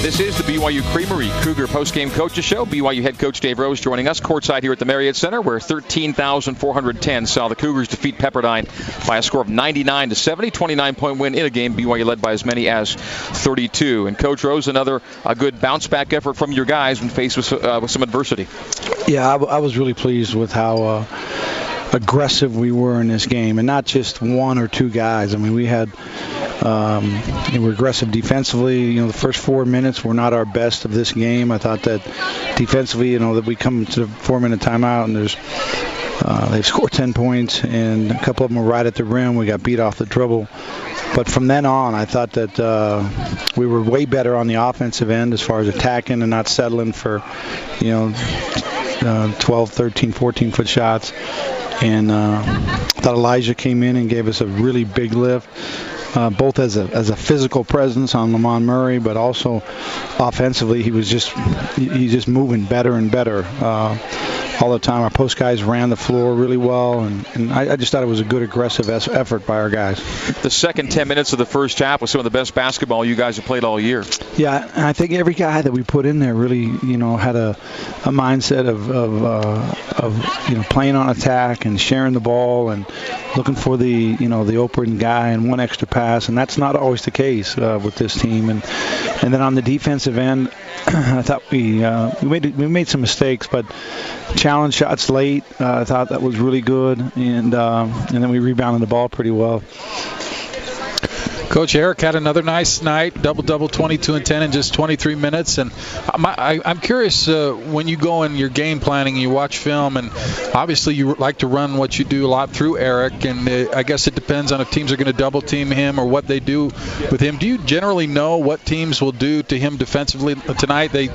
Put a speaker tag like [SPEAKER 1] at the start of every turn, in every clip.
[SPEAKER 1] This is the BYU Creamery Cougar postgame coaches show. BYU head coach Dave Rose joining us courtside here at the Marriott Center, where 13,410 saw the Cougars defeat Pepperdine by a score of 99 to 70, 29 point win in a game BYU led by as many as 32. And Coach Rose, another a good bounce back effort from your guys when faced with, uh, with some adversity.
[SPEAKER 2] Yeah, I, I, was really pleased with how. Uh, aggressive we were in this game, and not just one or two guys. I mean, we had um, we were aggressive defensively. You know, the first four minutes were not our best of this game. I thought that defensively, you know, that we come to the four-minute timeout and there's uh, they've scored 10 points, and a couple of them were right at the rim. We got beat off the dribble. But from then on, I thought that uh, we were way better on the offensive end as far as attacking and not settling for, you know, uh, 12, 13, 14 foot shots. And uh, I thought Elijah came in and gave us a really big lift uh, both as a as a physical presence on Lamond Murray, but also offensively, he was just he's just moving better and better. Uh, all the time. Our post guys ran the floor really well, and, and I, I just thought it was a good aggressive effort by our guys.
[SPEAKER 1] The second 10 minutes of the first half was some of the best basketball you guys have played all year.
[SPEAKER 2] Yeah, and I think every guy that we put in there really, you know, had a, a mindset of of, uh, of you know playing on attack and sharing the ball and looking for the you know the open guy and one extra pass, and that's not always the case uh, with this team. And and then on the defensive end, I thought we uh, we made we made some mistakes, but challenge shots late. Uh, I thought that was really good, and uh, and then we rebounded the ball pretty well.
[SPEAKER 3] Coach Eric had another nice night, double double, 22 and 10 in just 23 minutes. And I'm, I, am curious uh, when you go in your game planning, and you watch film, and obviously you like to run what you do a lot through Eric. And I guess it depends on if teams are going to double team him or what they do with him. Do you generally know what teams will do to him defensively tonight? They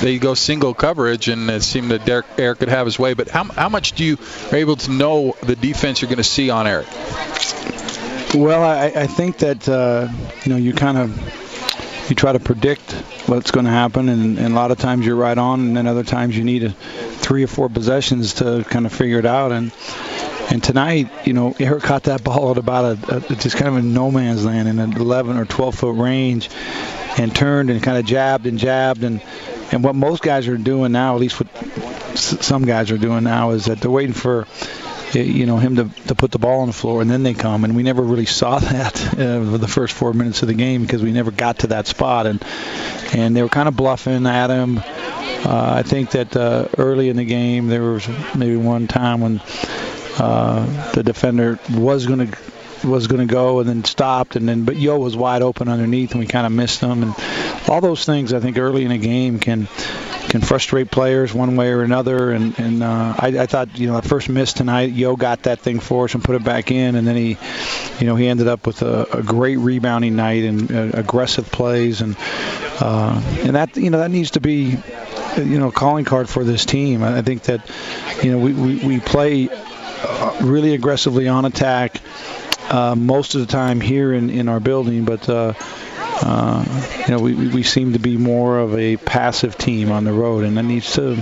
[SPEAKER 3] they go single coverage, and it seemed that Derek, Eric could have his way. But how, how much do you are able to know the defense you're going to see on Eric?
[SPEAKER 2] Well, I, I think that uh, you know you kind of you try to predict what's going to happen, and, and, a lot of times you're right on, and then other times you need a, three or four possessions to kind of figure it out. And and tonight, you know, Eric caught that ball at about a, a just kind of a no man's land in an 11 or 12 foot range, and turned and kind of jabbed and jabbed and and what most guys are doing now, at least what some guys are doing now, is that they're waiting for you know him to, to put the ball on the floor and then they come and we never really saw that uh, for the first four minutes of the game because we never got to that spot and and they were kind of bluffing at him. Uh, I think that uh, early in the game there was maybe one time when uh, the defender was going to was going to go and then stopped and then but Yo was wide open underneath and we kind of missed him and all those things I think early in a game can can frustrate players one way or another. And, and uh, I, I thought, you know, the first miss tonight, Yo got that thing for us and put it back in, and then he, you know, he ended up with a, a great rebounding night and uh, aggressive plays, and uh, and that, you know, that needs to be, you know, a calling card for this team. I think that, you know, we we, we play uh, really aggressively on attack. Uh, most of the time here in, in our building, but uh, uh, you know, we, we seem to be more of a passive team on the road, and that needs to.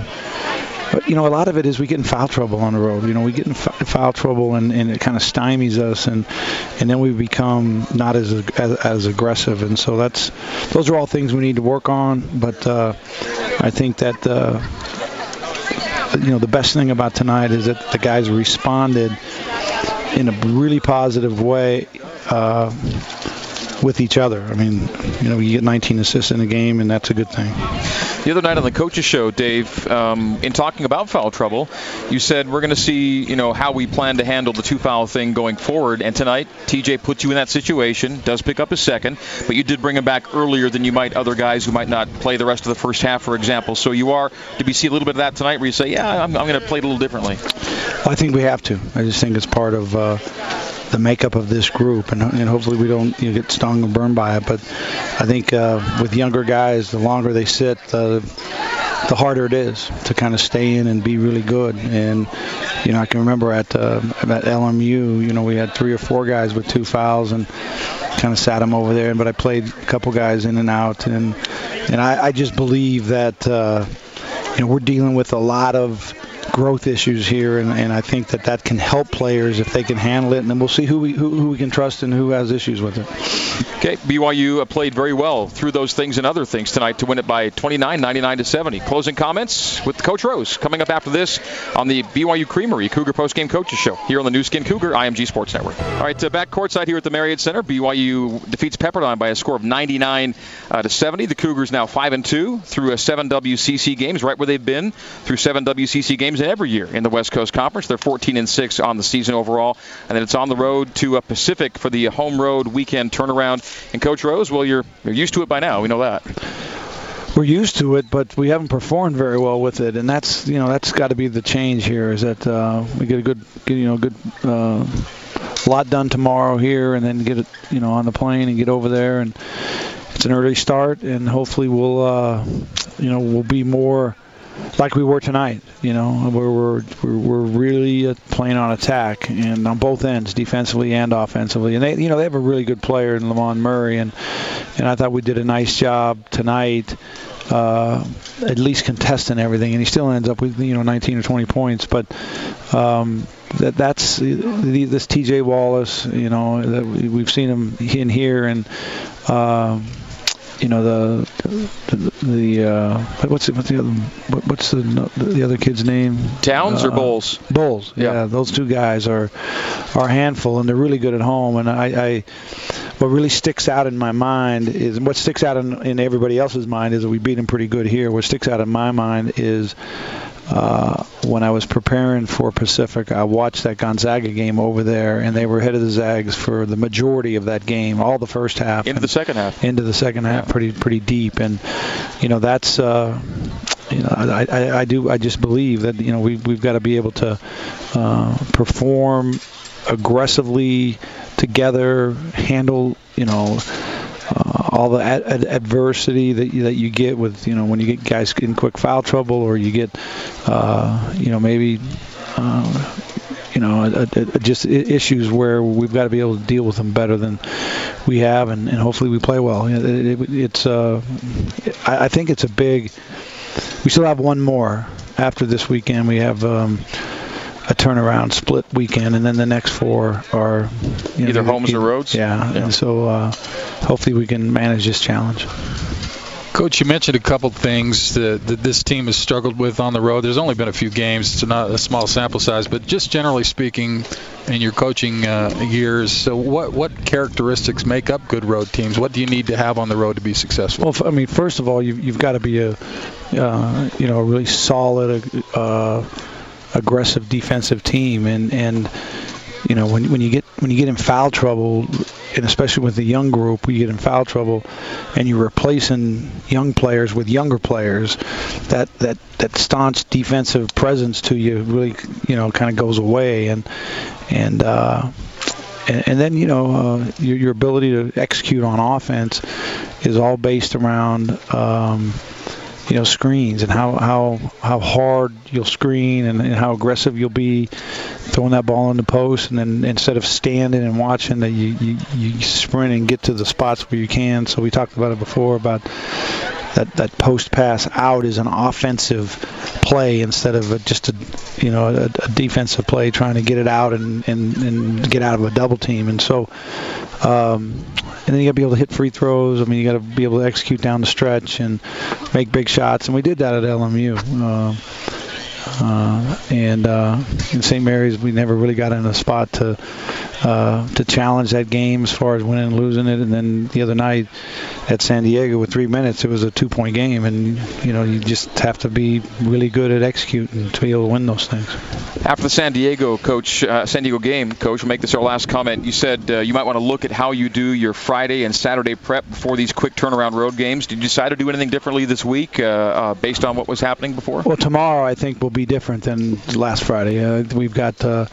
[SPEAKER 2] But, you know, a lot of it is we get in foul trouble on the road. You know, we get in foul trouble, and, and it kind of stymies us, and and then we become not as, as as aggressive. And so that's those are all things we need to work on. But uh, I think that uh, you know the best thing about tonight is that the guys responded in a really positive way. Uh, with each other. I mean, you know, you get 19 assists in a game, and that's a good thing.
[SPEAKER 1] The other night on the coaches show, Dave, um, in talking about foul trouble, you said we're going to see, you know, how we plan to handle the two foul thing going forward. And tonight, TJ puts you in that situation, does pick up his second, but you did bring him back earlier than you might other guys who might not play the rest of the first half, for example. So you are, did we see a little bit of that tonight where you say, yeah, I'm, I'm going to play it a little differently?
[SPEAKER 2] I think we have to. I just think it's part of. Uh, the makeup of this group, and, and hopefully we don't you know, get stung or burned by it. But I think uh, with younger guys, the longer they sit, the harder it is to kind of stay in and be really good. And you know, I can remember at uh, at LMU, you know, we had three or four guys with two fouls, and kind of sat them over there. But I played a couple guys in and out, and and I, I just believe that uh, you know we're dealing with a lot of growth issues here, and, and I think that that can help players if they can handle it, and then we'll see who we who, who we can trust and who has issues with it.
[SPEAKER 1] Okay, BYU played very well through those things and other things tonight to win it by 29, 99 to 70. Closing comments with Coach Rose coming up after this on the BYU Creamery Cougar Postgame Coaches Show here on the Nu Skin Cougar IMG Sports Network. All right, uh, back courtside here at the Marriott Center. BYU defeats Pepperdine by a score of 99 uh, to 70. The Cougars now five and two through a seven WCC games, right where they've been through seven WCC games every year in the West Coast Conference. They're 14 and six on the season overall, and then it's on the road to uh, Pacific for the home road weekend turnaround. And Coach Rose, well, you're you're used to it by now. We know that.
[SPEAKER 2] We're used to it, but we haven't performed very well with it, and that's you know that's got to be the change here. Is that uh, we get a good, get, you know, good uh, lot done tomorrow here, and then get it you know on the plane and get over there, and it's an early start, and hopefully we'll uh, you know we'll be more like we were tonight. You know, we're we're, we're really uh, playing on attack and on both ends, defensively and offensively. And they, you know, they have a really good player in Lamond Murray, and and I thought we did a nice job tonight. Uh, at least contesting everything, and he still ends up with you know 19 or 20 points. But um, that that's this T.J. Wallace, you know, that we've seen him in here, and uh, you know the the, the uh, what's what's the other what's the the other kid's name?
[SPEAKER 1] Towns
[SPEAKER 2] uh,
[SPEAKER 1] or Bowles?
[SPEAKER 2] Bowles. Yeah. yeah. those two guys are are a handful, and they're really good at home. And I, I what really sticks out in my mind is what sticks out in, in everybody else's mind is that we beat them pretty good here. What sticks out in my mind is uh, when I was preparing for Pacific, I watched that Gonzaga game over there, and they were ahead of the Zags for the majority of that game, all the first half.
[SPEAKER 1] Into the second half.
[SPEAKER 2] Into the second half, pretty pretty deep, and you know that's. Uh, you know, I, I, I do. I just believe that you know we we've got to be able to uh, perform aggressively together, handle you know uh, all the ad- ad- adversity that you, that you get with you know when you get guys in quick foul trouble or you get uh, you know maybe uh, you know just issues where we've got to be able to deal with them better than we have and, and hopefully we play well. It, it, it's uh, I, I think it's a big. We still have one more after this weekend. We have. Um, a turnaround split weekend, and then the next four are
[SPEAKER 1] you know, either homes or roads.
[SPEAKER 2] Yeah, yeah. and so uh, hopefully we can manage this challenge.
[SPEAKER 3] Coach, you mentioned a couple things that, that, this team has struggled with on the road. There's only been a few games; it's not a small sample size, but just generally speaking, in your coaching uh, years, so what what characteristics make up good road teams? What do you need to have on the road to be successful?
[SPEAKER 2] Well, I mean, first of all, you've, you've got to be a uh, you know a really solid. Uh, aggressive defensive team, and and you know when when you get when you get in foul trouble, and especially with the young group, we get in foul trouble, and you're replacing young players with younger players, that that that staunch defensive presence to you really you know kind of goes away, and and. Uh, and, and then you know uh, your, your ability to execute on offense is all based around um, you know screens and how how how hard you'll screen and, and, how aggressive you'll be throwing that ball in the post and then instead of standing and watching that you, you you sprint and get to the spots where you can. So we talked about it before about that that post pass out is an offensive play instead of a, just a you know a, a, defensive play trying to get it out and, and and get out of a double team and so um, and then you got to be able to hit free throws. I mean, you got to be able to execute down the stretch and make big shots, and we did that at LMU. Uh, uh, and uh, in St. Mary's, we never really got in a spot to uh, to challenge that game as far as winning and losing it. And then the other night at San Diego with three minutes, it was a two-point game, and you know you just have to be really good at executing to be able to win those things.
[SPEAKER 1] After the San Diego coach, uh, San Diego game, coach, we'll make this our last comment. You said uh, you might want to look at how you do your Friday and Saturday prep before these quick turnaround road games. Did you decide to do anything differently this week uh, uh, based on what was happening before?
[SPEAKER 2] Well, tomorrow I think will be different than last Friday. Uh, we've got uh,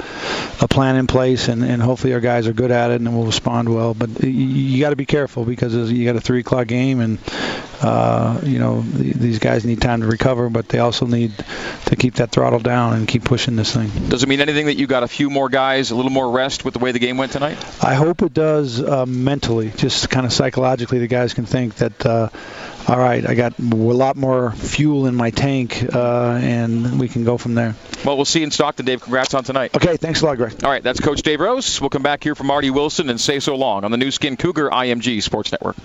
[SPEAKER 2] a plan in place, and, and hopefully our guys are good at it and we'll respond well. But you, you got to be careful because you got a three o'clock game, and uh, you know, the, these guys need time to recover, but they also need to keep that throttle down and keep pushing this thing.
[SPEAKER 1] Does it mean anything that you got a few more guys, a little more rest with the way the game went tonight?
[SPEAKER 2] I hope it does uh, mentally, just kind of psychologically. The guys can think that, uh, all right, I got a lot more fuel in my tank, uh, and we can go from there.
[SPEAKER 1] Well, we'll see you in Stockton, Dave. Congrats on tonight.
[SPEAKER 2] Okay, thanks a lot, Greg.
[SPEAKER 1] All right, that's Coach Dave Rose. We'll come back here from Marty Wilson and say so long on the Nu Skin Cougar IMG Sports Network.